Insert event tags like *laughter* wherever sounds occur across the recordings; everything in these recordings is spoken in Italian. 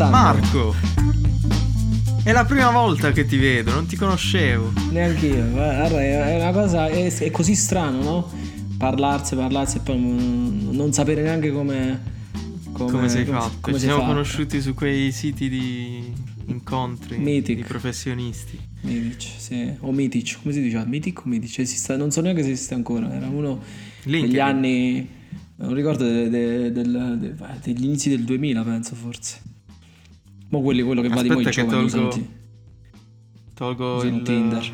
Alessandro. Marco! È la prima volta che ti vedo, non ti conoscevo. Neanche io, guarda, è una cosa, è, è così strano, no? Parlarsi, parlarsi e poi non, sapere neanche come... Come, come sei fatto? Come Ci siamo fatto. conosciuti su quei siti di incontri Mythic. di professionisti. Mythic, sì. O Mythic, come si dice? Mythic o Mythic? Esiste, non so neanche se esiste ancora, era uno LinkedIn. degli anni... Non ricordo de, de, de, degli inizi del 2000, penso forse. Ma quelli, quello che va di voi giovani tolgo, tolgo usano il Tinder.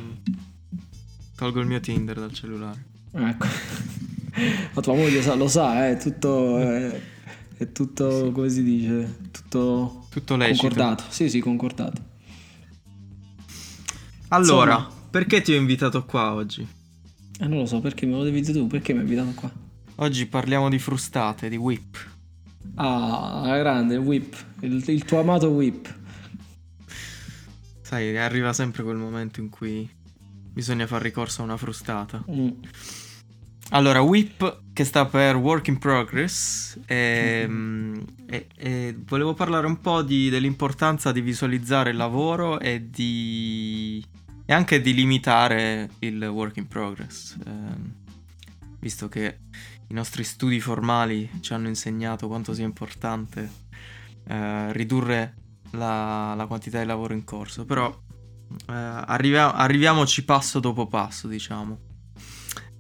Tolgo il mio Tinder dal cellulare. Ecco. *laughs* Ma tua moglie sa, lo sa, è tutto... È, è tutto, come si dice? Tutto... Tutto lecito. Concordato. Sì, sì, concordato. Allora, Insomma, perché ti ho invitato qua oggi? Eh, non lo so, perché me lo devi dire tu? Perché mi hai invitato qua? Oggi parliamo di frustate, di whip. Ah, grande, Whip, il, il tuo amato Whip. Sai, arriva sempre quel momento in cui bisogna far ricorso a una frustata. Mm. Allora, WIP che sta per Work in Progress e, mm. e, e volevo parlare un po' di, dell'importanza di visualizzare il lavoro e, di, e anche di limitare il Work in Progress, eh, visto che i nostri studi formali ci hanno insegnato quanto sia importante eh, ridurre la, la, quantità di lavoro in corso, però eh, arrivia- arriviamoci passo dopo passo, diciamo.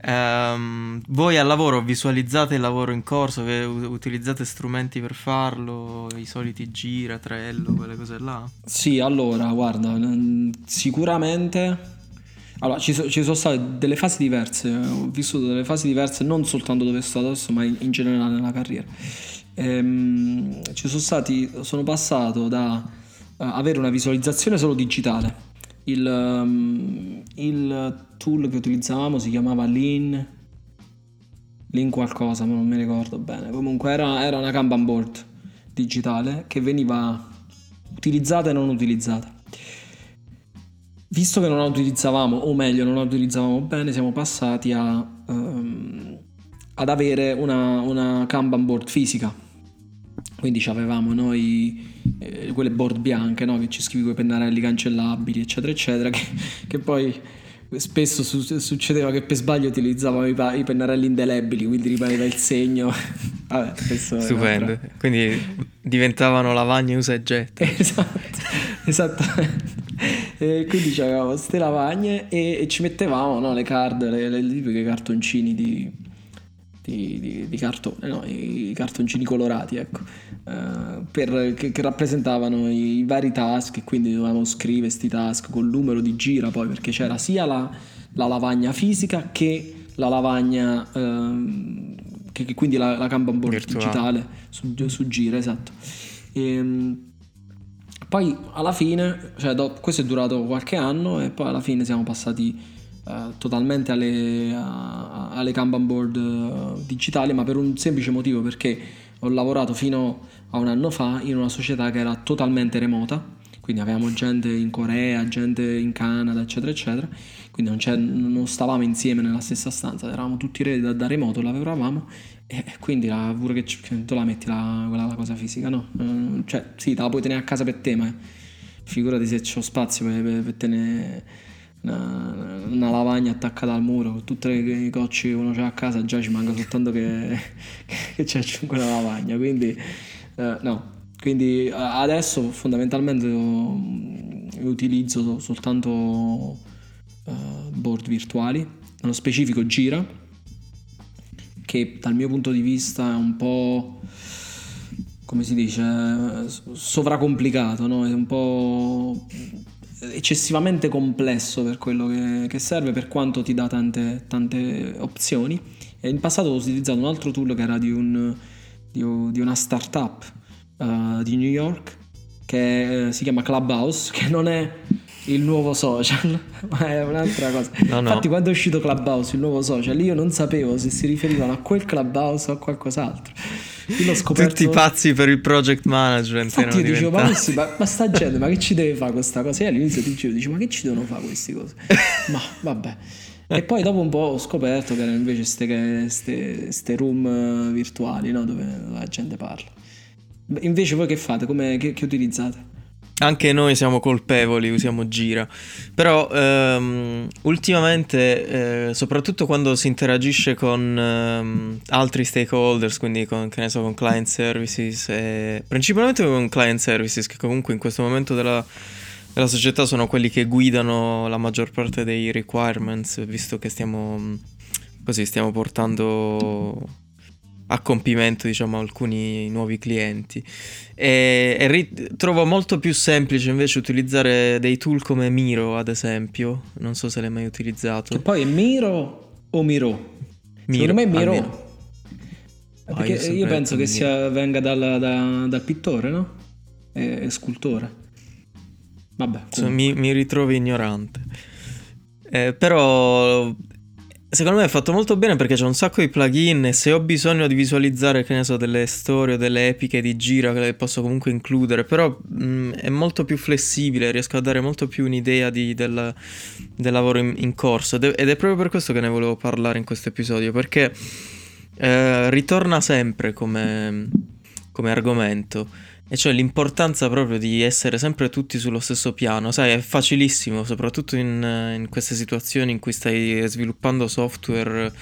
Um, voi al lavoro visualizzate il lavoro in corso, utilizzate strumenti per farlo, i soliti gira, Trello, quelle cose là? Sì, allora, guarda, sicuramente allora, ci, so, ci, sono state delle fasi diverse, ho vissuto delle fasi diverse non soltanto dove sono adesso, ma in, in generale nella carriera. Ehm, ci sono stati, sono passato da uh, avere una visualizzazione solo digitale. Il, um, il, tool che utilizzavamo si chiamava Lean, Lean qualcosa, ma non mi ricordo bene. Comunque era, era una Kanban board digitale che veniva utilizzata e non utilizzata Visto che non la utilizzavamo, o meglio, non la utilizzavamo bene, siamo passati a, um, ad avere una, una Kanban board fisica. Quindi avevamo noi eh, quelle board bianche no? che ci scrivi quei pennarelli cancellabili, eccetera, eccetera, che, che poi spesso su- succedeva che per sbaglio utilizzavamo i, pa- i, pennarelli indelebili, quindi rimaneva il segno. *laughs* Vabbè, Stupendo. Quindi diventavano lavagne usa e getta. *laughs* esatto, esattamente e quindi avevamo queste lavagne e, e, ci mettevamo no, le card, le, le, le cartoncini di, di, di, di, cartone, no, i cartoncini colorati, ecco, uh, per, che, che, rappresentavano i, i, vari task e quindi dovevamo scrivere questi task col numero di gira poi perché c'era sia la, la lavagna fisica che la lavagna, uh, che, che, quindi la, la board digitale su, su gira, esatto. E, ehm, poi alla fine, cioè dopo, questo è durato qualche anno e poi alla fine siamo passati uh, totalmente alle, uh, alle Kanban board uh, digitali, ma per un semplice motivo perché ho lavorato fino a un anno fa in una società che era totalmente remota, quindi avevamo gente in Corea, gente in Canada, eccetera, eccetera, quindi non, non stavamo insieme nella stessa stanza, eravamo tutti da, da remoto, lavoravamo e quindi la, pure che, che tu la metti la, quella, la cosa fisica, no? Uh, cioè, sì, te la puoi tenere a casa per te, ma figurati se c'ho spazio per, per, per tenere una, una, lavagna attaccata al muro con tutte le cocci che uno c'ha a casa, già ci manca soltanto che, *laughs* che ci aggiungo la lavagna. Quindi, uh, no. Quindi adesso fondamentalmente utilizzo soltanto uh, board virtuali, nello specifico Gira che dal mio punto di vista è un po' come si dice sovracomplicato no? è un po' eccessivamente complesso per quello che, che serve per quanto ti dà tante, tante opzioni e in passato ho utilizzato un altro tool che era di, un, di, di una startup uh, di New York che si chiama Clubhouse *laughs* che non è il nuovo social, *laughs* ma è un'altra cosa. No, no. Infatti, quando è uscito Clubhouse, il nuovo social, io non sapevo se si riferivano a quel Clubhouse o a qualcos'altro. Io l'ho scoperto... Tutti pazzi per il project management. Infatti, io dicevo, ma, questi, ma, ma, sta *laughs* gente, ma che ci deve fare questa cosa? E all'inizio ti dicevo, dice, ma che ci devono fare queste cose? *laughs* ma vabbè. E poi dopo un po' ho scoperto che erano invece queste room virtuali, no? dove la gente parla. Invece voi che fate? Come, che, che utilizzate? Anche noi siamo colpevoli, usiamo gira. Però ehm, ultimamente, eh, soprattutto quando si interagisce con ehm, altri stakeholders, quindi con, che ne so, con client services, e, principalmente con client services, che comunque in questo momento della, della società sono quelli che guidano la maggior parte dei requirements, visto che stiamo così stiamo portando a compimento diciamo alcuni nuovi clienti. E, e ri- trovo molto più semplice invece utilizzare dei tool come Miro ad esempio. Non so se l'hai mai utilizzato. Che poi è Miro o Miro? Miro secondo me è Miro almeno. perché Ah, io io, penso che sia, venga dal, da- dal pittore no? è, è scultore. Vabbè So, mi, mi ritrovi ignorante. Eh, però secondo me è fatto molto bene perché c'è un sacco di plugin e se ho bisogno di visualizzare che ne so delle storie o delle epiche di gira che le posso comunque includere però mh, è molto più flessibile riesco a dare molto più un'idea di- del, del lavoro in, in corso ed è, ed è proprio per questo che ne volevo parlare in questo episodio perché eh, ritorna sempre come, come argomento e cioè l'importanza proprio di essere sempre tutti sullo stesso piano, sai, è facilissimo, soprattutto in, in queste situazioni in cui stai sviluppando software,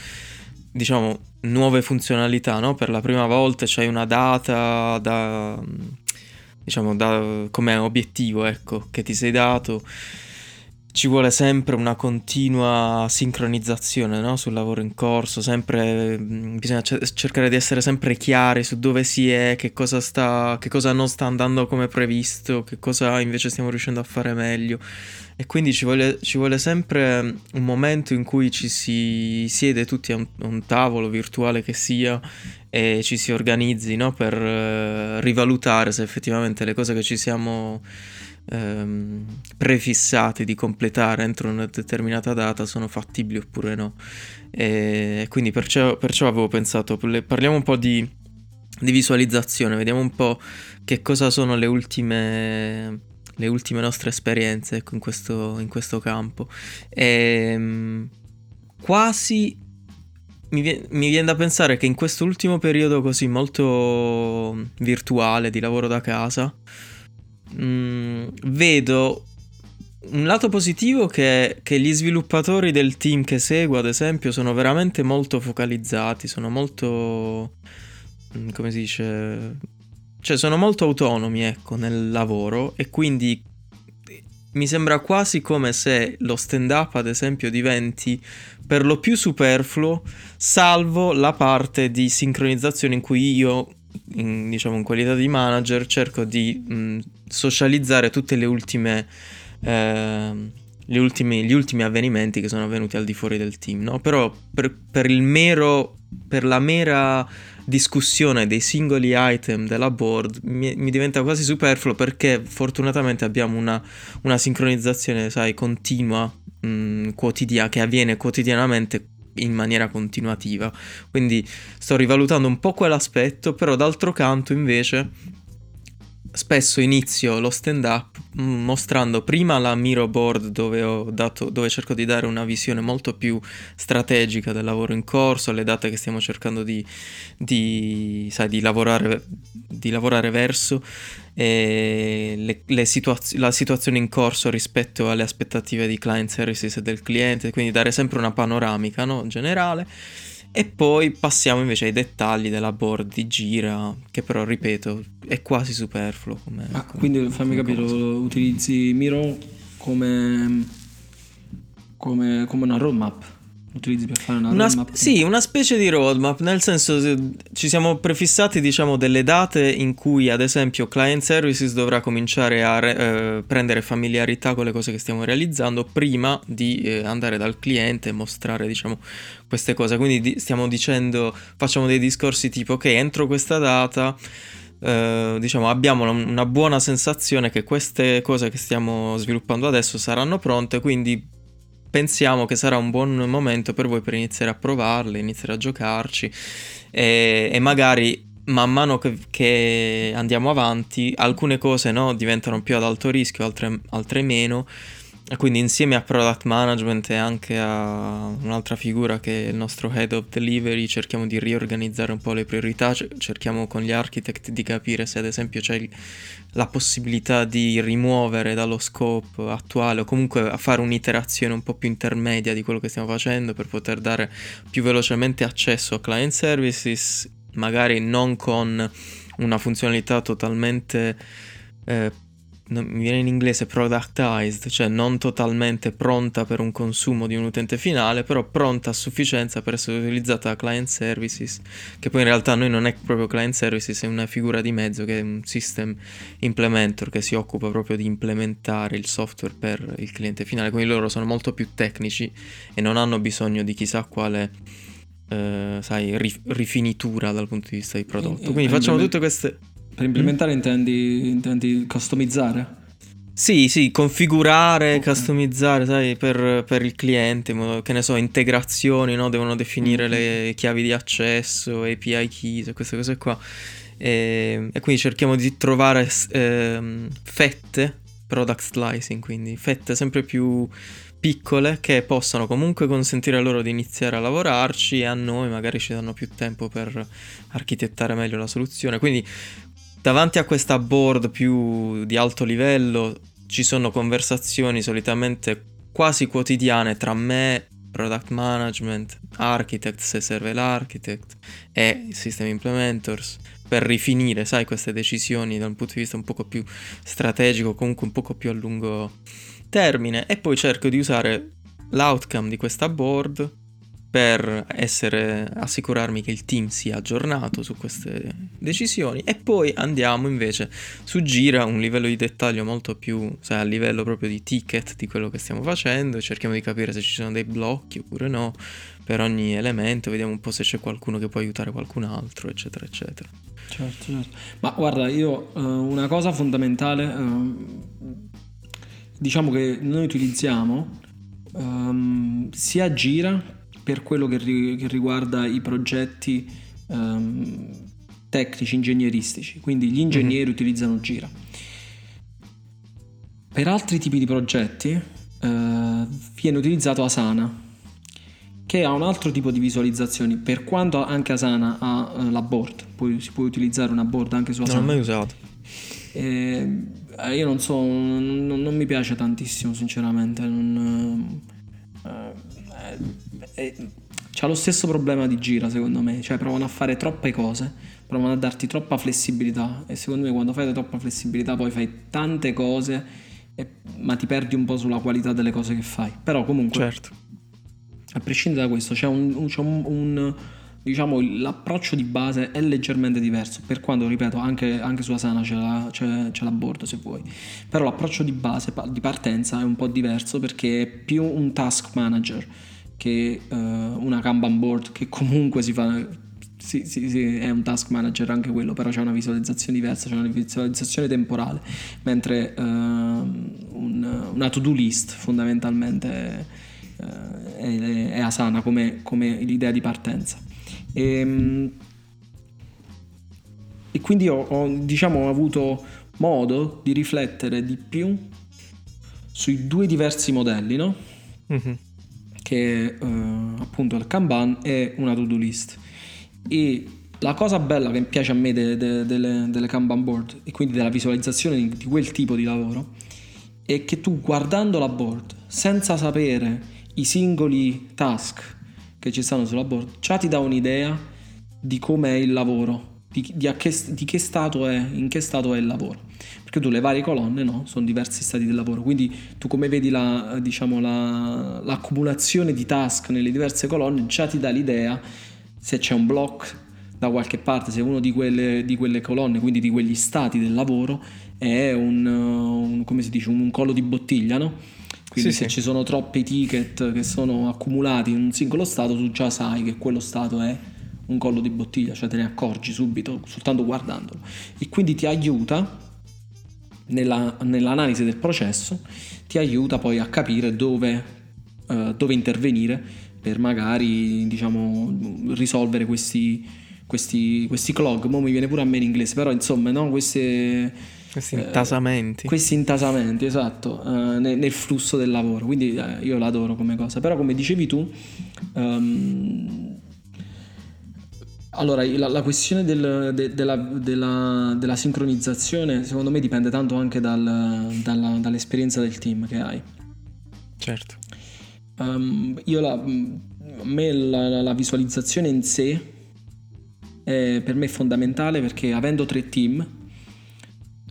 diciamo, nuove funzionalità, no? Per la prima volta c'hai una data da, diciamo, da, come obiettivo, ecco, che ti sei dato. Ci vuole sempre una continua sincronizzazione no? sul lavoro in corso, sempre mh, bisogna ce- cercare di essere sempre chiari su dove si è, che cosa sta, che cosa non sta andando come previsto, che cosa invece stiamo riuscendo a fare meglio. E quindi ci vuole, ci vuole sempre un momento in cui ci si siede tutti a un, a un tavolo virtuale che sia e ci si organizzi no? per eh, rivalutare se effettivamente le cose che ci siamo ehm, prefissati di completare entro una determinata data sono fattibili oppure no. E quindi perciò, perciò avevo pensato, parliamo un po' di, di visualizzazione, vediamo un po' che cosa sono le ultime, le ultime nostre esperienze ecco, in, questo, in questo campo. Ehm, quasi mi, vie- mi viene da pensare che in questo ultimo periodo così molto virtuale di lavoro da casa, mm, vedo un lato positivo che, che gli sviluppatori del team che seguo, ad esempio, sono veramente molto focalizzati, sono molto... mm, come si dice? Cioè, sono molto autonomi, ecco, nel lavoro e quindi mi sembra quasi come se lo stand-up, ad esempio, diventi per lo più superfluo, salvo la parte di sincronizzazione in cui io, in, diciamo, in qualità di manager, cerco di mh, socializzare tutte le ultime, ehm, gli, ultimi, gli ultimi avvenimenti che sono avvenuti al di fuori del team, no? Però per, per mero, per la mera discussione dei singoli item della board mi, mi diventa quasi superfluo perché fortunatamente abbiamo una, una sincronizzazione, sai, continua, mh, quotidiana, che avviene quotidianamente in maniera continuativa. Quindi sto rivalutando un po' quell'aspetto, però d'altro canto invece spesso inizio lo stand up mostrando prima la miro board dove, dato, dove cerco di dare una visione molto più strategica del lavoro in corso, le date che stiamo cercando di, di, sai, di, lavorare, di lavorare verso, le, le situaz- la situazione in corso rispetto alle aspettative di client services e del cliente, quindi dare sempre una panoramica no? generale. E poi passiamo invece ai dettagli della board di gira, che però, ripeto, è quasi superfluo. Come, Ma come- quindi fammi capire, utilizzi Miro come, come, come una roadmap? Utilizzi per fare una, Una roadmap? sp- sì, una specie di roadmap, nel senso se- ci siamo prefissati diciamo delle date in cui ad esempio Client Services dovrà cominciare a re- eh, prendere familiarità con le cose che stiamo realizzando prima di eh, andare dal cliente e mostrare diciamo queste cose. Quindi di- stiamo dicendo, facciamo dei discorsi tipo ok, entro questa data eh, diciamo abbiamo una buona sensazione che queste cose che stiamo sviluppando adesso saranno pronte, quindi pensiamo che sarà un buon momento per voi per iniziare a provarle, iniziare a giocarci e, e magari man mano che, che andiamo avanti alcune cose no, diventano più ad alto rischio, altre, altre meno quindi insieme a product management e anche a un'altra figura che è il nostro head of delivery cerchiamo di riorganizzare un po' le priorità, cerchiamo con gli architect di capire se ad esempio c'è la possibilità di rimuovere dallo scope attuale o comunque fare un'iterazione un po' più intermedia di quello che stiamo facendo per poter dare più velocemente accesso a client services, magari non con una funzionalità totalmente eh, non, mi viene in inglese productized, cioè non totalmente pronta per un consumo di un utente finale, però pronta a sufficienza per essere utilizzata da client services, che poi in realtà noi non è proprio client services, è una figura di mezzo che è un system implementer che si occupa proprio di implementare il software per il cliente finale, quindi loro sono molto più tecnici e non hanno bisogno di chissà quale eh, sai, rifinitura dal punto di vista di prodotto. Quindi facciamo tutte queste per implementare mm. intendi, intendi customizzare? Sì, sì, configurare, okay. customizzare, sai, per, per, il cliente, che ne so, integrazioni, no? Devono definire mm-hmm. le chiavi di accesso, API keys, queste cose qua. E, e quindi cerchiamo di trovare eh, fette, product slicing, quindi fette sempre più piccole che possano comunque consentire loro di iniziare a lavorarci e a noi magari ci danno più tempo per architettare meglio la soluzione. Quindi davanti a questa board più di alto livello ci sono conversazioni solitamente quasi quotidiane tra me, product management, architect se serve l'architect e system implementors per rifinire, sai, queste decisioni da un punto di vista un poco più strategico, comunque un poco più a lungo termine. E poi cerco di usare l'outcome di questa board per essere, assicurarmi che il team sia aggiornato su queste decisioni e poi andiamo invece su Gira un livello di dettaglio molto più, sai, a livello proprio di ticket di quello che stiamo facendo, cerchiamo di capire se ci sono dei blocchi oppure no per ogni elemento, vediamo un po' se c'è qualcuno che può aiutare qualcun altro, eccetera, eccetera. Certo, certo. Ma guarda, io uh, una cosa fondamentale, uh, diciamo che noi utilizziamo um, sia Gira per quello che, ri- che riguarda i progetti um, tecnici, ingegneristici, quindi gli ingegneri mm-hmm. utilizzano Gira. Per altri tipi di progetti uh, viene utilizzato Asana, che ha un altro tipo di visualizzazioni, per quanto anche Asana ha uh, la board, poi si può utilizzare una board anche su Asana. Non l'ho mai usato. Eh, io non so, non, non, mi piace tantissimo sinceramente. Non, eh, eh, c'ha lo stesso problema di Gira secondo me, cioè provano a fare troppe cose, provano a darti troppa flessibilità. E secondo me quando fai troppa flessibilità poi fai tante cose e, ma ti perdi un po' sulla qualità delle cose che fai. Però comunque, certo. a prescindere da questo, c'è un, c'è un, un diciamo l'approccio di base è leggermente diverso. Per quanto ripeto anche, anche su Asana c'è la, c'è, c'è la board se vuoi. Però l'approccio di base di partenza è un po' diverso perché è più un task manager che uh, una Kanban board che comunque si fa sì, sì, sì, è un task manager anche quello, però c'è una visualizzazione diversa, c'è una visualizzazione temporale, mentre uh, un, una to-do list fondamentalmente uh, è, è, Asana come, come, l'idea di partenza. E, ehm, e quindi ho, ho, diciamo, avuto modo di riflettere di più sui due diversi modelli, no? Mm-hmm che eh, appunto il Kanban è una to-do list. E la cosa bella che piace a me de, de, delle, delle, Kanban board e quindi della visualizzazione di, di quel tipo di lavoro è che tu guardando la board senza sapere i singoli task che ci stanno sulla board già ti dà un'idea di com'è il lavoro di, di, che, di, che, stato è, in che stato è il lavoro. Perché tu le varie colonne no, sono diversi stati del lavoro, quindi tu come vedi la, diciamo, la, l'accumulazione di task nelle diverse colonne già ti dà l'idea se c'è un block da qualche parte, se uno di quelle, di quelle colonne, quindi di quegli stati del lavoro, è un, un come si dice, un, un collo di bottiglia, no? Quindi sì, se sì. ci sono troppi ticket che sono accumulati in un singolo stato, tu già sai che quello stato è un collo di bottiglia, cioè te ne accorgi subito soltanto guardandolo e quindi ti aiuta nella, nell'analisi del processo, ti aiuta poi a capire dove, uh, dove intervenire per magari diciamo risolvere questi, questi, questi clog, mo mi viene pure a me in inglese, però insomma no, queste questi intasamenti. Eh, questi intasamenti, esatto, eh, nel, nel, flusso del lavoro. Quindi eh, io l'adoro come cosa. Però come dicevi tu, um, allora la, la questione del, de, della, della, della, sincronizzazione secondo me dipende tanto anche dal, dalla, dall'esperienza del team che hai. Certo. Um, io la, a me la, la visualizzazione in sé è, per me è fondamentale perché avendo tre team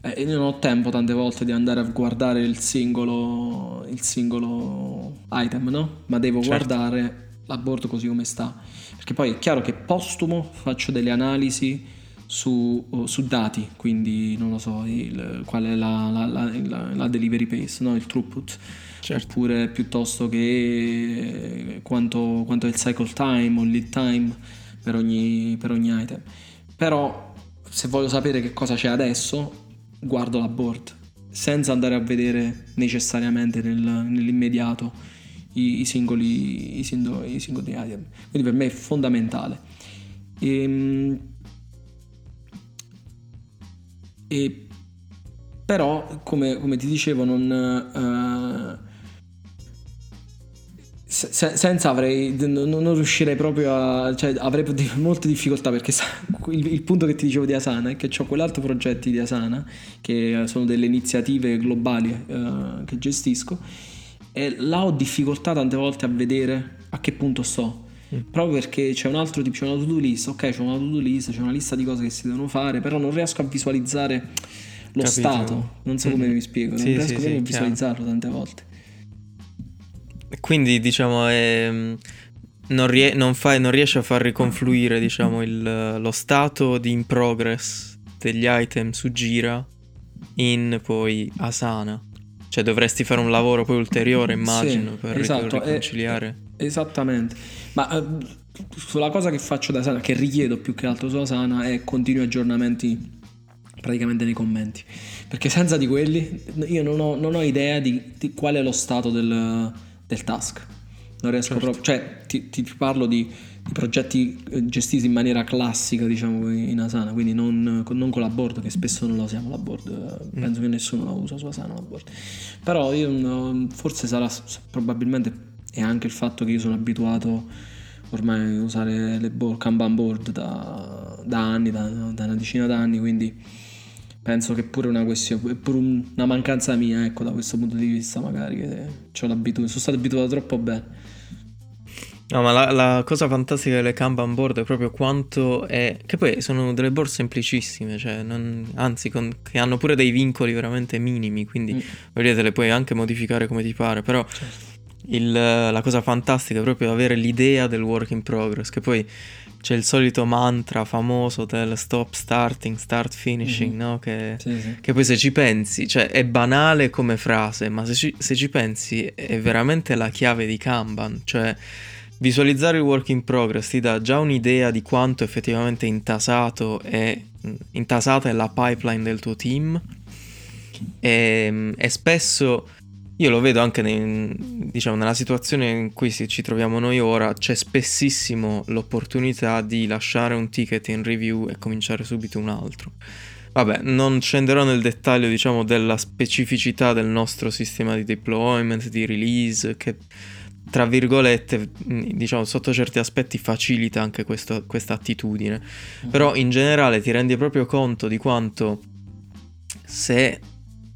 eh, io non ho tempo tante volte di andare a guardare il singolo, il singolo item, no? Ma devo certo. guardare la board così come sta. Perché poi è chiaro che postumo faccio delle analisi su, su dati, quindi non lo so il, qual è la, la, la, la delivery pace, no? il throughput. Certo. Oppure piuttosto che quanto, quanto, è il cycle time o il lead time per ogni, per ogni item. Però se voglio sapere che cosa c'è adesso, guardo la board senza andare a vedere necessariamente nel, nell'immediato i, i, singoli, i, singoli, i, singoli, item. Quindi per me è fondamentale. E, ehm, e però, come, come, ti dicevo, non... Uh, se, senza avrei non, non, riuscirei proprio a cioè avrei molte difficoltà perché *laughs* il, il, punto che ti dicevo di Asana è che ho quell'altro progetto di Asana che sono delle iniziative globali uh, che gestisco e là ho difficoltà tante volte a vedere a che punto sto mm. proprio perché c'è un altro tipo c'è una to-do list ok c'è una to-do list c'è una lista di cose che si devono fare però non riesco a visualizzare lo Capito. stato non so come mm. mi spiego non sì, riesco sì, sì, a visualizzarlo tante volte quindi diciamo è, non, rie- non, fai, non, riesci a far riconfluire diciamo, il, lo stato di in progress degli item su Gira in poi Asana. Cioè dovresti fare un lavoro poi ulteriore immagino sì, per esatto, riconciliare. È, esattamente. Ma eh, sulla cosa che faccio da Asana, che richiedo più che altro su Asana, è continui aggiornamenti praticamente nei commenti. Perché senza di quelli io non ho, non ho idea di, di qual è lo stato del del task. Non riesco certo. proprio, cioè ti, ti parlo di, progetti eh, gestiti in maniera classica, diciamo, in Asana, quindi non, non, con la board, che spesso non la usiamo la board, mm. penso che nessuno la usa su Asana la board. Però io forse sarà, probabilmente è anche il fatto che io sono abituato ormai a usare le board, Kanban board da, da anni, da, da una decina d'anni, quindi penso che pure una questione, è pure una mancanza mia, ecco, da questo punto di vista, magari che ho l'abitudine, sono stato abituato troppo bene. No, ma la, la, cosa fantastica delle Kanban board è proprio quanto è. Che poi sono delle board semplicissime, cioè non, anzi, con, che hanno pure dei vincoli veramente minimi, quindi mm. vedete, le puoi anche modificare come ti pare. Però certo. il, la cosa fantastica è proprio avere l'idea del work in progress, che poi c'è il solito mantra famoso del stop starting, start finishing, mm-hmm. no? Che, sì, sì. che, poi se ci pensi, cioè è banale come frase, ma se ci, se ci, pensi è veramente la chiave di Kanban, cioè visualizzare il work in progress ti dà già un'idea di quanto effettivamente intasato è, intasata è la pipeline del tuo team e, e spesso io lo vedo anche nei, diciamo, nella situazione in cui ci troviamo noi ora, c'è spessissimo l'opportunità di lasciare un ticket in review e cominciare subito un altro. Vabbè, non scenderò nel dettaglio, diciamo, della specificità del nostro sistema di deployment, di release, che tra virgolette, diciamo, sotto certi aspetti facilita anche questa attitudine. Però in generale ti rendi proprio conto di quanto se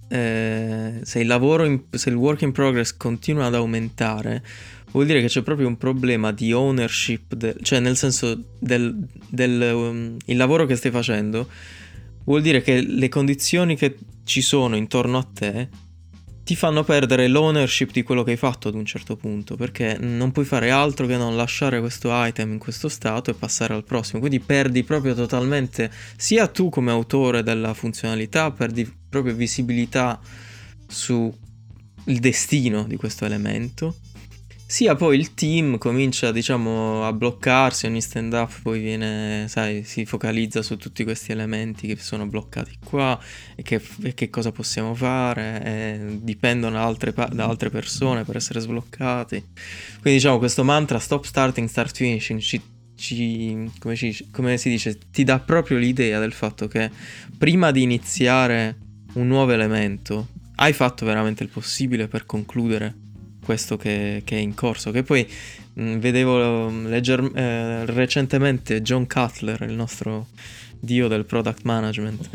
eh, se il lavoro, in, se il work in progress continua ad aumentare, vuol dire che c'è proprio un problema di ownership, de, cioè nel senso del, del um, il lavoro che stai facendo, vuol dire che le condizioni che ci sono intorno a te ti fanno perdere l'ownership di quello che hai fatto ad un certo punto, perché non puoi fare altro che non lasciare questo item in questo stato e passare al prossimo. Quindi perdi proprio totalmente, sia tu come autore della funzionalità, perdi proprio visibilità sul destino di questo elemento sia poi il team comincia diciamo a bloccarsi, ogni stand up poi viene, sai, si focalizza su tutti questi elementi che sono bloccati qua e che, e che cosa possiamo fare, e dipendono da altre, da altre, persone per essere sbloccati. Quindi diciamo questo mantra stop starting, start finishing ci, ci, come, ci, come si dice, ti dà proprio l'idea del fatto che prima di iniziare un nuovo elemento, hai fatto veramente il possibile per concludere questo che, che è in corso. Che poi mh, mm, vedevo mm, legger- eh, recentemente John Cutler, il nostro dio del product management,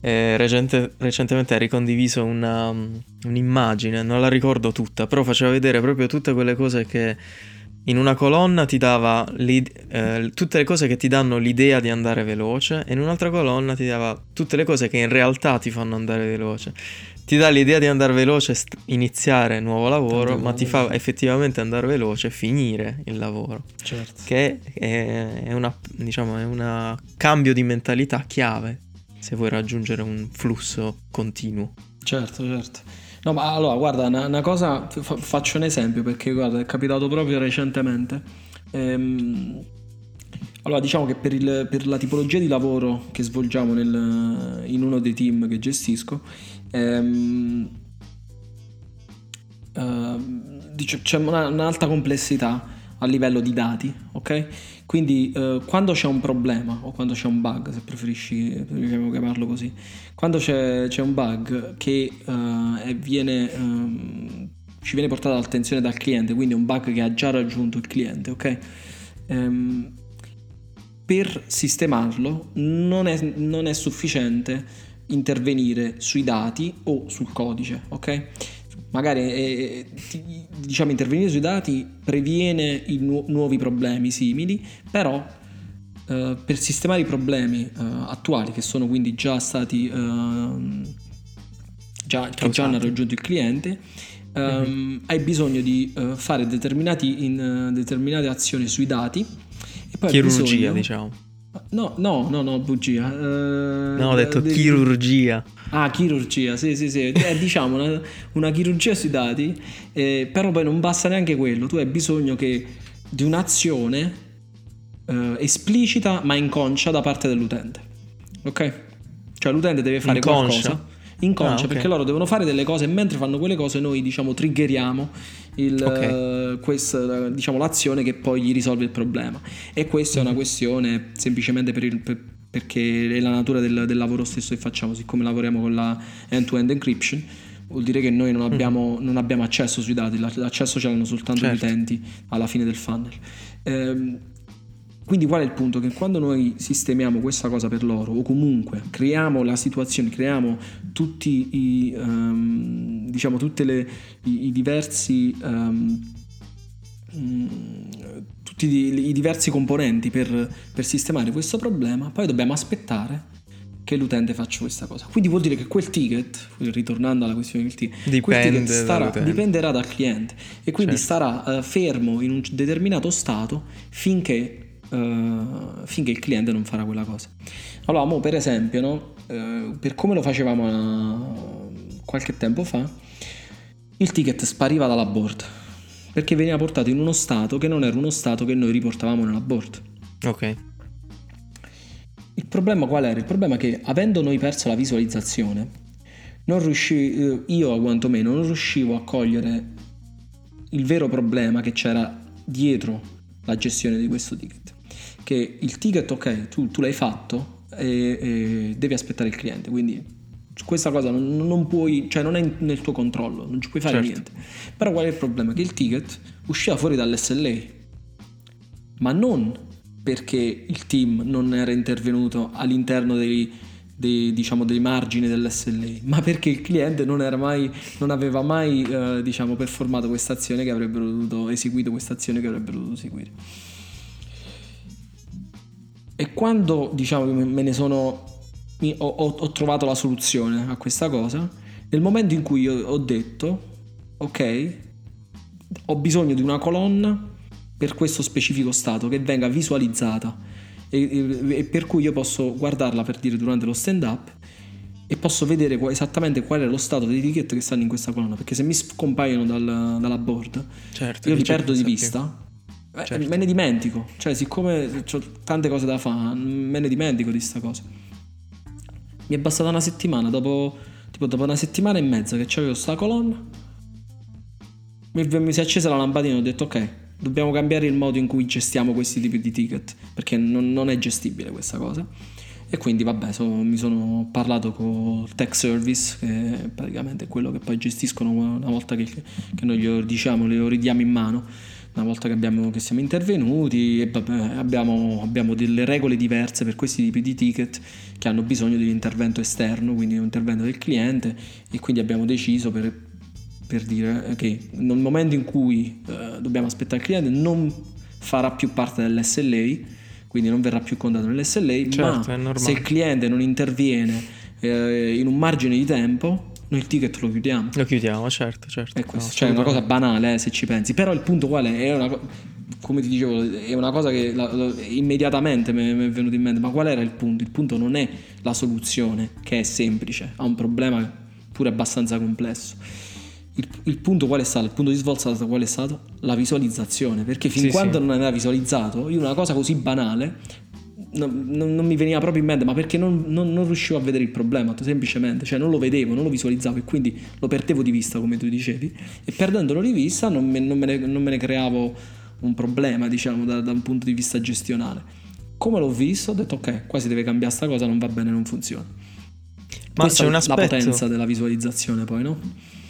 eh, recente, recentemente ha ricondiviso una, mm, un'immagine, non la ricordo tutta, però faceva vedere proprio tutte quelle cose che in una colonna ti dava eh, tutte le cose che ti danno l'idea di andare veloce e in un'altra colonna ti dava tutte le cose che in realtà ti fanno andare veloce ti dà l'idea di andare veloce, iniziare nuovo lavoro, Tanto ma ti fa effettivamente andare veloce finire il lavoro. Certo. Che è, una, diciamo, un cambio di mentalità chiave se vuoi raggiungere un flusso continuo. Certo, certo. No, ma allora, guarda, una, una cosa, fa, faccio un esempio perché, guarda, è capitato proprio recentemente. Ehm, allora, diciamo che per, il, per, la tipologia di lavoro che svolgiamo nel, in uno dei team che gestisco, ehm, ehm, c'è una, un'alta complessità a livello di dati, ok? Quindi eh, quando c'è un problema o quando c'è un bug, se preferisci preferiamo chiamarlo così, quando c'è, c'è un bug che eh, viene, eh, ci viene portato all'attenzione dal cliente, quindi un bug che ha già raggiunto il cliente, ok? Ehm, per sistemarlo non è, non è sufficiente intervenire sui dati o sul codice, ok? Magari eh, ti, diciamo intervenire sui dati previene nu- nuovi problemi simili, però eh, per sistemare i problemi eh, attuali che sono quindi già stati ehm, già, che già hanno raggiunto il cliente, mm-hmm. hai bisogno di uh, fare determinati in, determinate azioni sui dati e poi chirurgia bisogno... diciamo No, no, no, no, bugia. Uh, no, ho detto de- chirurgia. Ah, chirurgia, sì, sì, sì. È, diciamo una, una, chirurgia sui dati, eh, però poi non basta neanche quello. Tu hai bisogno che, di un'azione eh, esplicita ma inconscia da parte dell'utente. Ok? Cioè l'utente deve fare inconscia. qualcosa inconscia ah, okay. perché loro devono fare delle cose e mentre fanno quelle cose noi diciamo triggeriamo il, okay. uh, questa, diciamo, l'azione che poi gli risolve il problema e questa mm-hmm. è una mhm. questione semplicemente per il, per, perché è la natura del, del, lavoro stesso che facciamo siccome lavoriamo con la end-to-end encryption vuol dire che noi non mhm. abbiamo, mm. non abbiamo accesso sui dati l'accesso ce l'hanno soltanto certo. gli utenti alla fine del funnel ehm, quindi qual è il punto? Che quando noi sistemiamo questa cosa per loro o comunque creiamo la situazione, creiamo tutti i, um, diciamo, tutte le, i, i diversi... Um, tutti i, diversi componenti per, per sistemare questo problema, poi dobbiamo aspettare che l'utente faccia questa cosa. Quindi vuol dire che quel ticket, ritornando alla questione del ticket, Dipende ticket starà, dipenderà dal cliente e quindi certo. starà uh, fermo in un determinato stato finché uh, finché il cliente non farà quella cosa. Allora, mo per esempio, no? uh, per come lo facevamo qualche tempo fa, il ticket spariva dalla board perché veniva portato in uno stato che non era uno stato che noi riportavamo nella board. Ok. Il problema qual era? Il problema è che avendo noi perso la visualizzazione, non riuscivo, io quantomeno non riuscivo a cogliere il vero problema che c'era dietro la gestione di questo ticket che il ticket, ok, tu, tu l'hai fatto e, e, devi aspettare il cliente, quindi questa cosa non, non, puoi, cioè non è nel tuo controllo, non ci puoi fare certo. niente. Però qual è il problema? Che il ticket usciva fuori dall'SLA, ma non perché il team non era intervenuto all'interno dei, dei, diciamo, dei margini dell'SLA, ma perché il cliente non, mai, non aveva mai eh, diciamo, performato questa azione che avrebbero dovuto, eseguito questa azione che avrebbero dovuto eseguire. E quando diciamo me ne sono ho, ho, ho, trovato la soluzione a questa cosa, nel momento in cui io ho detto ok, ho bisogno di una colonna per questo specifico stato che venga visualizzata e, e, e per cui io posso guardarla per dire durante lo stand up e posso vedere esattamente qual è lo stato dei ticket che stanno in questa colonna perché se mi scompaiono dal, dalla board certo, io li perdo di vista eh, certo. Me ne dimentico, cioè siccome ho tante cose da fare, me ne dimentico di sta cosa. Mi è bastata una settimana, dopo, tipo, dopo una settimana e mezza che c'avevo sta colonna, mi, mi si è accesa la lampadina e ho detto ok, dobbiamo cambiare il modo in cui gestiamo questi tipi di ticket, perché non, non è gestibile questa cosa. E quindi vabbè, so, mi sono parlato con il tech service, che è praticamente quello che poi gestiscono una volta che, che noi glielo diciamo, glielo ridiamo in mano una volta che, abbiamo, che siamo intervenuti e abbiamo, abbiamo, delle regole diverse per questi tipi di ticket che hanno bisogno di un intervento esterno, quindi un intervento del cliente e quindi abbiamo deciso per, per dire che nel momento in cui eh, dobbiamo aspettare il cliente non farà più parte dell'SLA, quindi non verrà più contato nell'SLA, certo, ma se il cliente non interviene eh, in un margine di tempo noi il ticket lo chiudiamo. Lo chiudiamo, certo, certo. È no, cioè è una cosa banale eh, se ci pensi, però il punto qual è? È una, come ti dicevo, è una cosa che la, la, immediatamente mi, è venuto in mente, ma qual era il punto? Il punto non è la soluzione, che è semplice, ha un problema pure abbastanza complesso. Il, il, punto qual è stato? Il punto di svolta qual è stato? La visualizzazione, perché fin sì, quando sì. non era visualizzato, io una cosa così banale non, non, non, mi veniva proprio in mente, ma perché non, non, riuscivo a vedere il problema, semplicemente, cioè non lo vedevo, non lo visualizzavo e quindi lo perdevo di vista, come tu dicevi, e perdendolo di vista non me, me, ne, me ne, creavo un problema, diciamo, da, da, un punto di vista gestionale. Come l'ho visto, ho detto ok, qua si deve cambiare sta cosa, non va bene, non funziona. Ma Questa c'è un aspetto... la potenza della visualizzazione poi, no?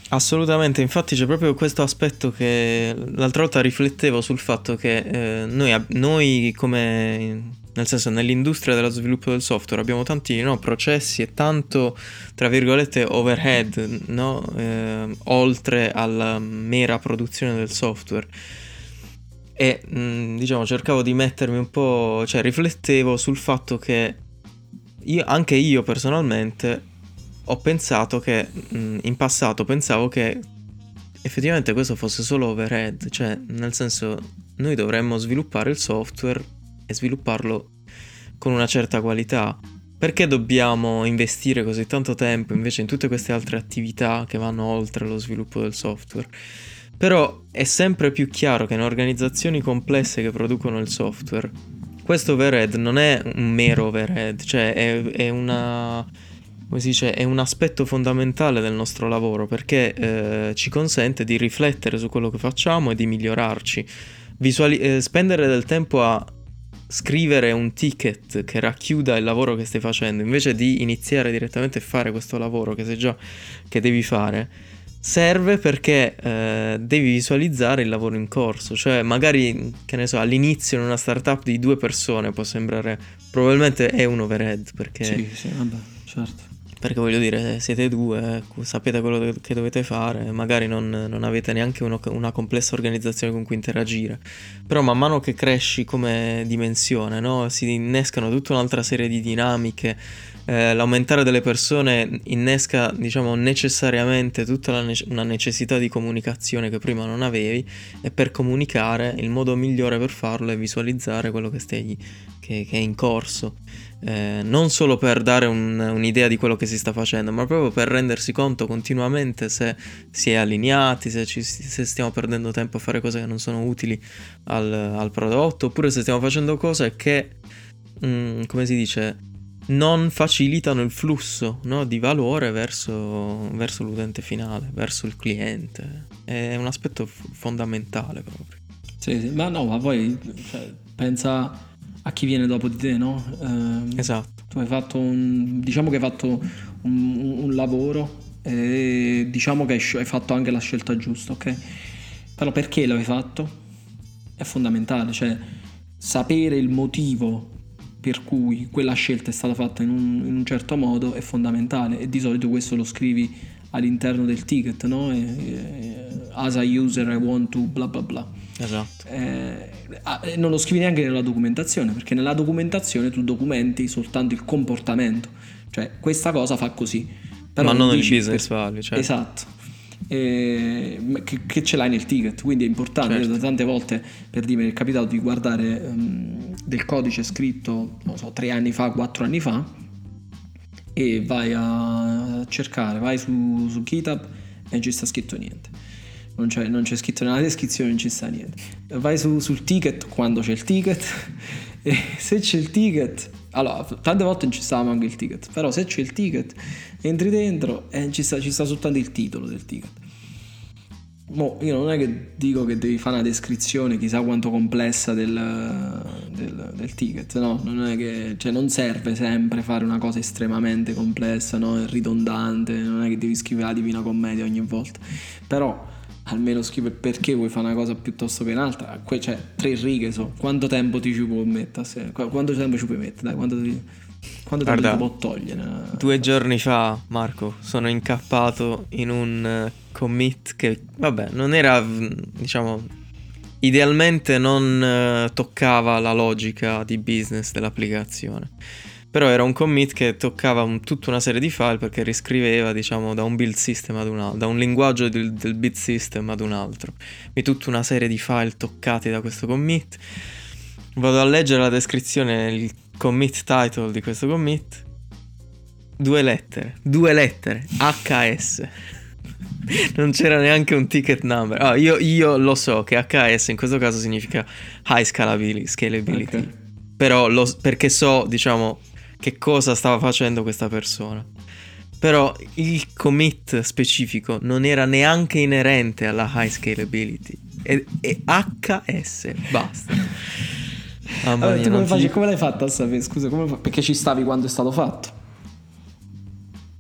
Assolutamente, infatti c'è proprio questo aspetto che l'altra volta riflettevo sul fatto che eh, noi, noi come nel senso nell'industria dello sviluppo del software abbiamo tanti no, processi e tanto, tra virgolette, overhead, no? eh, oltre alla mera produzione del software. E mh, diciamo cercavo di mettermi un po', cioè riflettevo sul fatto che io, anche io personalmente ho pensato che mh, in passato pensavo che effettivamente questo fosse solo overhead, cioè nel senso noi dovremmo sviluppare il software e svilupparlo con una certa qualità. Perché dobbiamo investire così tanto tempo invece in tutte queste altre attività che vanno oltre lo sviluppo del software? Però è sempre più chiaro che in organizzazioni complesse che producono il software, questo overhead non è un mero overhead, cioè è, è una come si dice, è un aspetto fondamentale del nostro lavoro perché eh, ci consente di riflettere su quello che facciamo e di migliorarci. Visuali- eh, spendere del tempo a scrivere un ticket che racchiuda il lavoro che stai facendo, invece di iniziare direttamente a fare questo lavoro che sai già che devi fare, serve perché eh, devi visualizzare il lavoro in corso, cioè magari, che ne so, all'inizio in una startup di due persone può sembrare, probabilmente è un overhead perché... Sì, sì, vabbè, certo perché voglio dire, siete due, ecco, sapete quello che dovete fare, magari non, non avete neanche uno, una complessa organizzazione con cui interagire. Però man mano che cresci come dimensione, no? si innescano tutta un'altra serie di dinamiche. Eh, l'aumentare delle persone innesca, diciamo, necessariamente tutta la ne- una necessità di comunicazione che prima non avevi e per comunicare il modo migliore per farlo è visualizzare quello che, stai, che, che è in corso eh, non solo per dare un, un'idea di quello che si sta facendo, ma proprio per rendersi conto continuamente se si è allineati, se, ci, se stiamo perdendo tempo a fare cose che non sono utili al, al prodotto, oppure se stiamo facendo cose che, mh, mm, come si dice, non facilitano il flusso no, di valore verso, verso, l'utente finale, verso il cliente. È un aspetto f- fondamentale proprio. Sì, sì, ma no, ma poi cioè, pensa a chi viene dopo di te, no? Eh, esatto. Tu hai fatto un, diciamo che hai fatto un, un lavoro e diciamo che hai fatto anche la scelta giusta, ok? Però perché l'hai fatto? È fondamentale, cioè sapere il motivo per cui quella scelta è stata fatta in un, in un certo modo è fondamentale e di solito questo lo scrivi all'interno del ticket, no? E, e, as a user I want to bla bla bla. Esatto. Eh, non lo scrivi neanche nella documentazione, perché nella documentazione tu documenti soltanto il comportamento, cioè questa cosa fa così. Però Ma non, non il business per... value, certo. Esatto. Eh, che, che, ce l'hai nel ticket, quindi è importante. Certo. Tante volte per dire mi è capitato di guardare um, del codice scritto, non so, tre anni fa, quattro anni fa, e vai a cercare, vai su, su GitHub e non ci sta scritto niente non c'è, non c'è scritto nella descrizione, non ci sta niente. Vai su, sul ticket quando c'è il ticket *laughs* e se c'è il ticket, allora tante volte non ci sta anche il ticket, però se c'è il ticket entri dentro e ci sta, ci sta soltanto il titolo del ticket. Mo, io non è che dico che devi fare una descrizione chissà quanto complessa del, del, del ticket, no, non è che cioè, non serve sempre fare una cosa estremamente complessa, no? ridondante, non è che devi scrivere la Divina Commedia ogni volta, però almeno scrive perché vuoi fare una cosa piuttosto che un'altra, Qui c'è tre righe, so. quanto tempo ti ci può mettere, quanto tempo ci puoi mettere, dai, quanto ti... Quando Guarda, te può togliere? Due giorni fa, Marco, sono incappato in un eh, commit che, vabbè, non era, mm, diciamo, idealmente non uh, toccava la logica di business dell'applicazione. Però era un commit che toccava un, tutta una serie di file perché riscriveva, diciamo, da un build system ad un altro, da un linguaggio del, del bit system ad un altro. Quindi tutta una serie di file toccati da questo commit. Vado a leggere la descrizione, il commit title di questo commit. Due lettere, due lettere, HS. *laughs* non c'era neanche un ticket number. Oh, io, io, lo so che HS in questo caso significa high scalability, scalability. Okay. Però lo, perché so, diciamo, che cosa stava facendo questa persona. Però il commit specifico non era neanche inerente alla high scalability. È, è HS, basta. Mamma allora, mia, come, faci, ti... come l'hai fatta a sapere? Scusa, come perché ci stavi quando è stato fatto?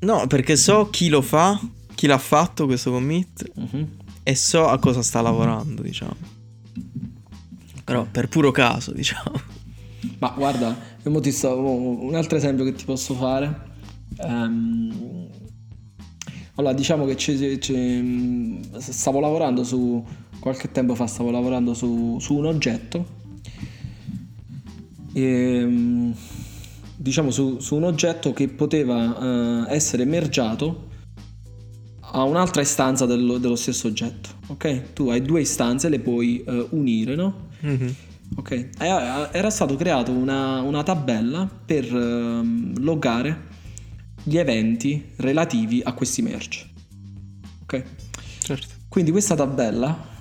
No, perché so chi lo fa, chi l'ha fatto questo commit uh-huh. e so a cosa sta lavorando, diciamo. Però per puro caso, *laughs* diciamo. Ma guarda, sto, un altro esempio che ti posso fare. Um, allora, diciamo che c'è, c'è, stavo lavorando su qualche tempo fa stavo lavorando su, su un oggetto e, ehm, diciamo su, su, un oggetto che poteva uh, essere mergiato a un'altra istanza dello, dello, stesso oggetto. Ok? Tu hai due istanze, le puoi uh, unire, no? Mm-hmm. Ok? Era stato creato una, una tabella per uh, loggare gli eventi relativi a questi merge. Ok? Certo. Quindi questa tabella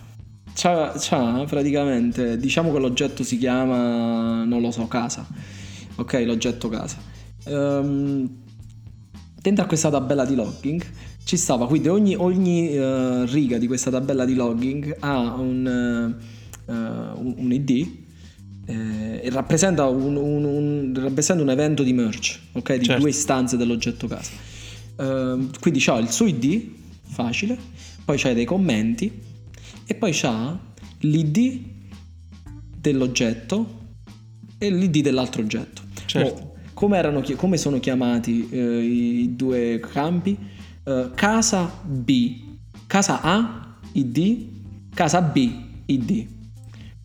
c'ha, c'ha praticamente, diciamo che l'oggetto si chiama, non lo so, casa. Ok, l'oggetto casa. Um, dentro a questa tabella di logging ci stava, quindi ogni, ogni uh, riga di questa tabella di logging ha un, uh, un, un ID eh, rappresenta un, un, rappresenta un, evento di merge, ok? Di certo. due istanze dell'oggetto casa. Uh, quindi c'ha il suo ID, facile, poi c'hai dei commenti e poi c'ha l'id dell'oggetto e l'id dell'altro oggetto. Certo. Oh, come, erano, come, sono chiamati eh, i due campi? Eh, casa B, casa A, id, casa B, id.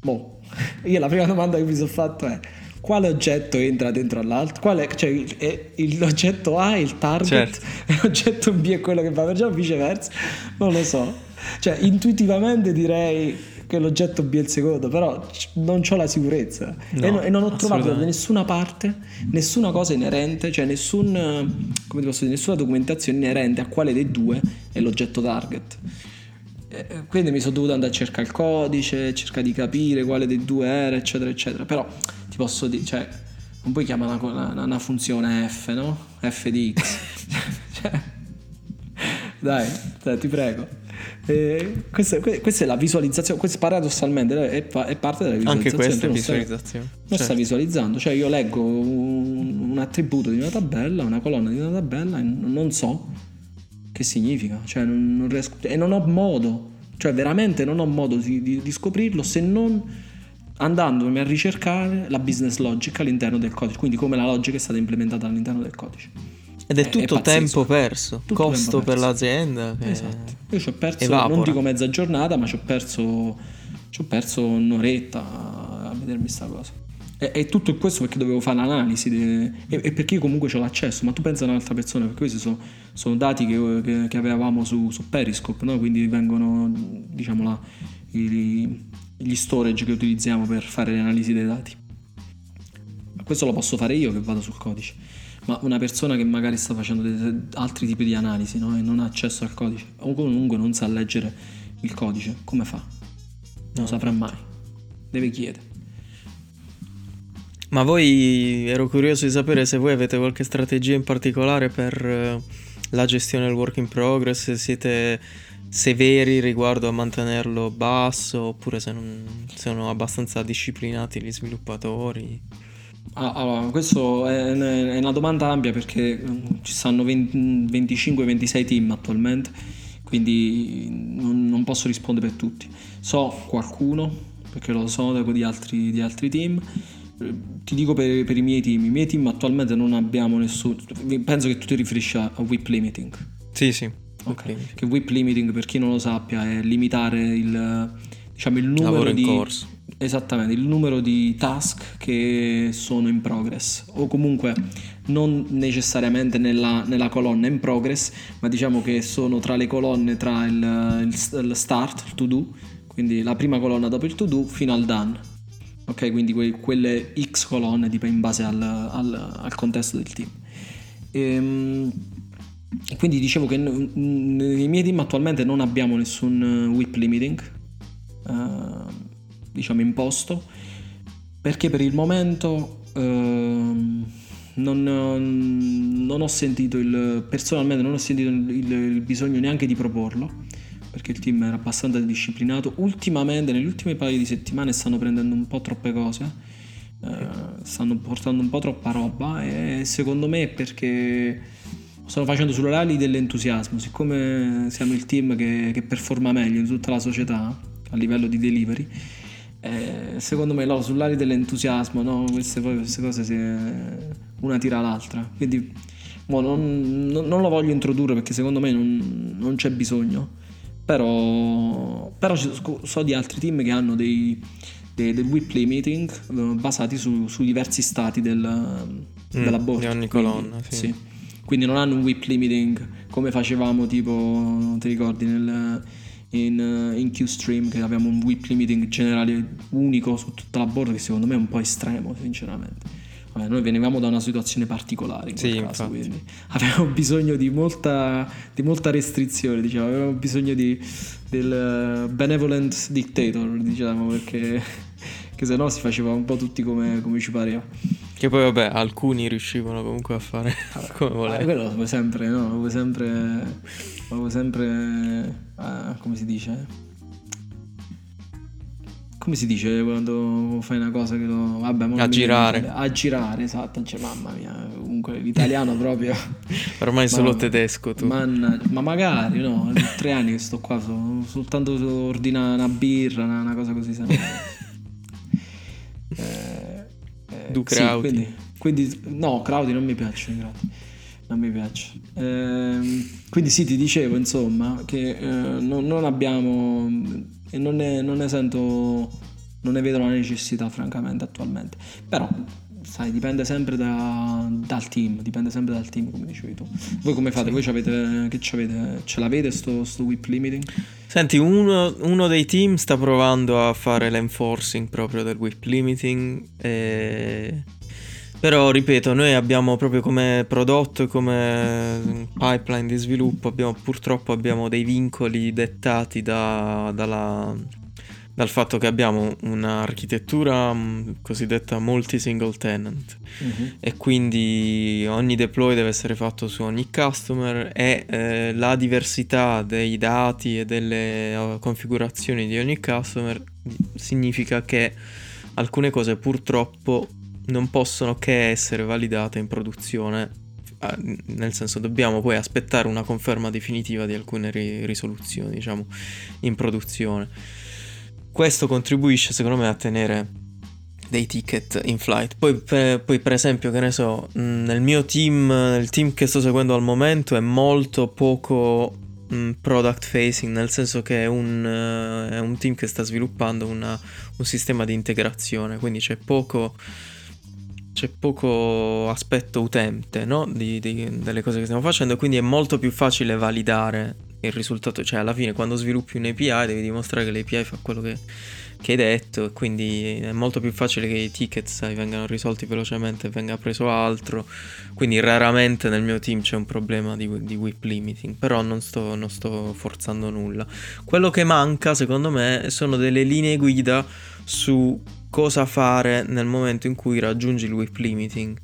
Boh, io la prima domanda che mi sono fatto è quale oggetto entra dentro all'altro? Qual è, cioè, è, l'oggetto A è il target, certo. *laughs* l'oggetto B è quello che va per già viceversa, non lo so. Cioè, intuitivamente direi che l'oggetto B è il secondo, però non ho la sicurezza. No, e, no, e, non ho trovato da nessuna parte nessuna cosa inerente, cioè nessun, come posso dire, nessuna documentazione inerente a quale dei due è l'oggetto target. E quindi mi sono dovuto andare a cercare il codice, cercare di capire quale dei due era, eccetera, eccetera. Però ti posso dire, cioè, non puoi chiamare una, una, una funzione F, no? F di X. *laughs* cioè, dai, dai, ti prego. Eh, questa, questa, è la visualizzazione, questo paradossalmente è, è parte della visualizzazione. Anche questa è visualizzazione. Non certo. sta visualizzando, cioè io leggo un, un, attributo di una tabella, una colonna di una tabella e non so che significa, cioè non, non riesco, e non ho modo, cioè veramente non ho modo di, di, di scoprirlo se non andandomi a ricercare la business logic all'interno del codice, quindi come la logica è stata implementata all'interno del codice. Ed è tutto è tempo perso, tutto costo tempo perso. per l'azienda. Esatto. Io ci ho perso, evapora. non dico mezza giornata, ma ci ho perso, ci ho perso un'oretta a vedermi questa cosa. E, e, tutto questo perché dovevo fare l'analisi de, e, e, perché io comunque ho l'accesso, ma tu pensa a un'altra persona, perché questi sono, sono dati che, che, che, avevamo su, su Periscope, no? quindi vengono diciamo la, i, gli storage che utilizziamo per fare le analisi dei dati. Ma questo lo posso fare io che vado sul codice ma una persona che magari sta facendo dei, altri tipi di analisi no? e non ha accesso al codice o comunque non sa leggere il codice, come fa? Non lo saprà mai, deve chiedere. Ma voi ero curioso di sapere se voi avete qualche strategia in particolare per eh, la gestione del work in progress, se siete severi riguardo a mantenerlo basso oppure se non sono abbastanza disciplinati gli sviluppatori. Ah, allora, questo è, una domanda ampia perché mm, ci stanno 25-26 team attualmente, quindi non, posso rispondere per tutti. So qualcuno, perché lo so di altri, di altri team. Ti dico per, per, i miei team, i miei team attualmente non abbiamo nessuno, penso che tu ti riferisci a, a whip limiting. Sì, sì. Ok, che whip limiting per chi non lo sappia è limitare il, diciamo, il numero Lavoro di... in corso Esattamente, il numero di task che sono in progress o comunque non necessariamente nella, nella colonna in progress, ma diciamo che sono tra le colonne tra il, il, il start, il to do, quindi la prima colonna dopo il to do fino al done. Ok, quindi que, quelle X colonne in base al, al, al contesto del team. Ehm, quindi dicevo che nei miei team attualmente non abbiamo nessun whip limiting. Uh, diciamo imposto perché per il momento ehm, non, non, ho sentito il personalmente non ho sentito il, il, il, bisogno neanche di proporlo perché il team era abbastanza disciplinato ultimamente negli ultimi paio di settimane stanno prendendo un po' troppe cose eh, stanno portando un po' troppa roba e secondo me è perché stanno facendo sulle ali dell'entusiasmo siccome siamo il team che, che performa meglio in tutta la società a livello di delivery eh, secondo me no, sull'aria dell'entusiasmo, no? queste, queste, cose si, una tira l'altra. Quindi non, non, non, lo voglio introdurre perché secondo me non, non c'è bisogno. Però, però, so di altri team che hanno dei, dei, dei weekly meeting uh, basati su, su, diversi stati del, mm, della board. Di ogni colonna, quindi, sì. sì. Quindi non hanno un weekly meeting come facevamo tipo, ti ricordi, nel in, eh, in Qstream che abbiamo un whip limiting generale unico su tutta la board che secondo me è un po' estremo sinceramente. Vabbè, noi venivamo da una situazione particolare in quel sì, caso, infatti. quindi *laughs* avevamo bisogno di molta, di molta restrizione, diciamo, avevamo bisogno di, del benevolent dictator, diciamo, perché *laughs* che se no si faceva un po' tutti come, come ci pareva. Che poi vabbè, alcuni riuscivano comunque a fare *laughs* come volevano. Quello lo puoi sempre, no? Lo sempre... Lo sempre... Ah, come si dice? Come si dice quando fai una cosa che lo... Vabbè, a girare. Viene, a girare, esatto. Cioè, mamma mia, comunque l'italiano proprio... *laughs* Ormai ma, solo tedesco tu. Manna, ma magari, no? Tre anni che sto qua, so, soltanto ordina una birra, una, una cosa così sempre. *laughs* eh, eh, du Crauti. Sì, quindi, quindi, no, Crauti non mi piace, grazie non mi piace. Eh, quindi sì, ti dicevo insomma che eh, non, non, abbiamo e non ne, non ne sento, non ne vedo la necessità francamente attualmente. Però sai, dipende sempre da, dal team, dipende sempre dal team, come dicevi tu. Voi come fate? Voi avete, che avete? Ce l'avete sto, sto whip limiting? Senti, uno, uno, dei team sta provando a fare l'enforcing proprio del whip limiting e però ripeto, noi abbiamo proprio come prodotto e come pipeline di sviluppo, abbiamo, purtroppo abbiamo dei vincoli dettati da, dalla, dal fatto che abbiamo un'architettura mm, cosiddetta multi-single tenant uh-huh. e quindi ogni deploy deve essere fatto su ogni customer e eh, la diversità dei dati e delle uh, configurazioni di ogni customer significa che alcune cose purtroppo non possono che essere validate in produzione, ah, nel senso dobbiamo poi aspettare una conferma definitiva di alcune ri- risoluzioni, diciamo, in produzione. Questo contribuisce secondo me a tenere dei ticket in flight. Poi per, poi per, esempio, che ne so, nel mio team, il team che sto seguendo al momento è molto poco product facing, nel senso che è un, uh, è un team che sta sviluppando una, un sistema di integrazione, quindi c'è poco c'è poco aspetto utente no? di, di, delle cose che stiamo facendo, quindi è molto più facile validare il risultato. Cioè, alla fine, quando sviluppi un API, devi dimostrare che l'API fa quello che, che hai detto, e quindi è molto più facile che i ticket sai, vengano risolti velocemente e venga preso altro. Quindi, raramente nel mio team c'è un problema di, di whip limiting, però non sto, non sto forzando nulla. Quello che manca, secondo me, sono delle linee guida su cosa fare nel momento in cui raggiungi il whip limiting.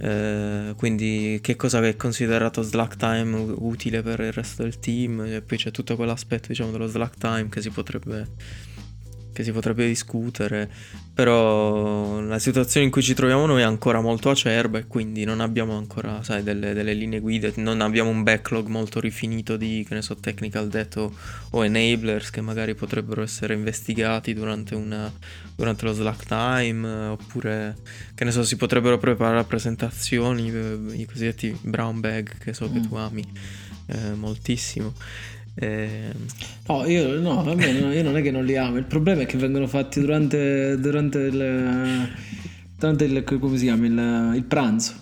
Eh, quindi che cosa è considerato slack time utile per il resto del team e poi c'è tutto quell'aspetto diciamo dello slack time che si potrebbe che si potrebbe discutere, però la situazione in cui ci troviamo noi è ancora molto acerba e quindi non abbiamo ancora, sai, delle, delle linee guida, non abbiamo un backlog molto rifinito di, che ne so, technical debt o, o enablers che magari potrebbero essere investigati durante, una, durante lo slack time, oppure, che ne so, si potrebbero preparare presentazioni, i cosiddetti brown bag che so mm. che tu ami eh, moltissimo. Eh... No, io, no, a me, io non è che non li amo, il problema è che vengono fatti durante, durante il, durante il, come si chiama, il, il pranzo.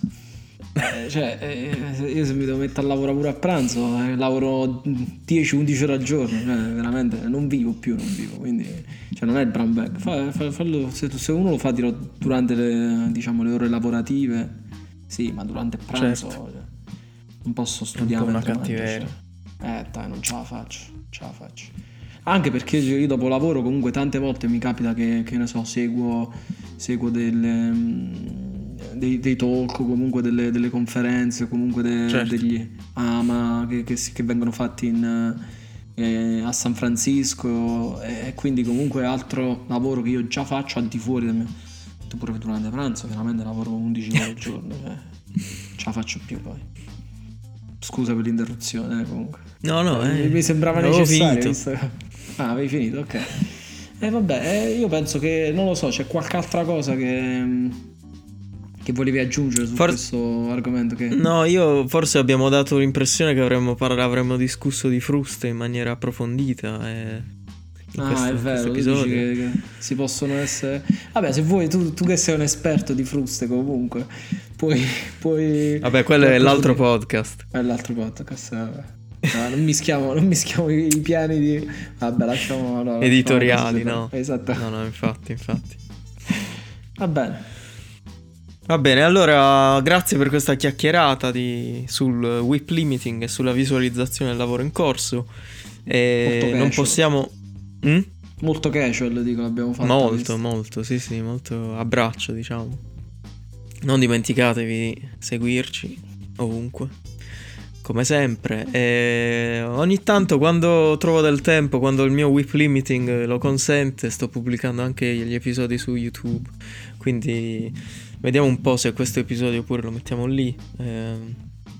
Eh, cioè, eh, io se mi devo mettere a lavorare pure a pranzo, eh, lavoro 10-11 ore al giorno, cioè, veramente non vivo più, non vivo, quindi cioè, non è il brown bag. Fa, fa, fallo, se, se, uno lo fa durante le, diciamo, le ore lavorative, sì, ma durante il pranzo certo. cioè, non posso studiare. È un po' una cattiveria. Eh dai, non ce la faccio, ce la faccio. Anche perché io dopo lavoro comunque tante volte mi capita che, che ne so, seguo, seguo delle, mm, dei, dei, talk, comunque delle, delle conferenze, comunque de, certo. degli AMA che, che, che vengono fatti in, eh, a San Francisco e quindi comunque altro lavoro che io già faccio al di fuori del mio... Pure durante pranzo, veramente lavoro 11 ore al giorno, cioè, ce la faccio più poi. Scusa per l'interruzione, eh, comunque. No, no, eh, mi sembrava necessario. Visto... Ah, avevi finito, ok. E eh, vabbè, eh, io penso che, non lo so, c'è qualche altra cosa che, che volevi aggiungere su For... questo argomento? Che... No, io forse abbiamo dato l'impressione che avremmo, par- avremmo discusso di fruste in maniera approfondita. E... ah, questo, è vero, dici che, che, si possono essere... Vabbè, se vuoi, tu, tu, che sei un esperto di fruste comunque, puoi... puoi vabbè, quello è l'altro podcast. È l'altro podcast, vabbè. No, non mischiamo, non mischiamo i, i piani di... Vabbè, lasciamo... No, Editoriali, no? Esatto. No, no, infatti, infatti. Va bene. Va bene, allora grazie per questa chiacchierata di, sul whip limiting e sulla visualizzazione del lavoro in corso. Non possiamo... Mm? Molto casual, dico, abbiamo fatto. Molto, visto. molto, sì, sì, molto abbraccio, diciamo. Non dimenticatevi di seguirci ovunque come sempre. E ogni tanto quando trovo del tempo, quando il mio whip limiting lo consente, sto pubblicando anche gli episodi su YouTube. Quindi vediamo un po' se questo episodio pure lo mettiamo lì. Eh,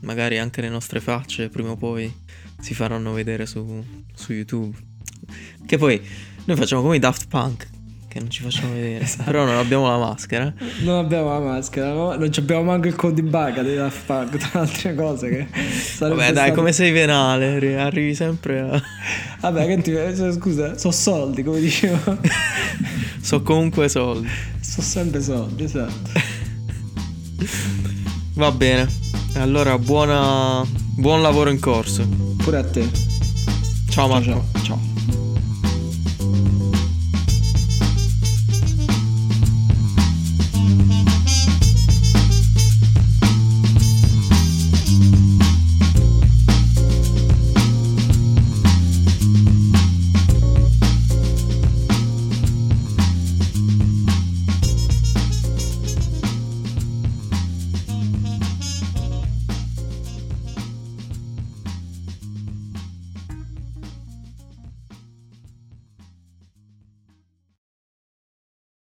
magari anche le nostre facce prima o poi si faranno vedere su, su YouTube. Che poi noi facciamo come i Daft Punk che non ci facciamo vedere. esatto. Però non abbiamo la maschera. Non abbiamo la maschera, no? non abbiamo manco il code in banca dei Daft Punk, tra altre cose che Vabbè, dai, stato... come sei venale, arrivi sempre a *laughs* Vabbè, che ti scusa, so soldi, come dicevo. *laughs* so comunque soldi. So sempre soldi, esatto. *laughs* Va bene. Allora, buona buon lavoro in corso. Pure a te. Ciao Marco. ciao. ciao.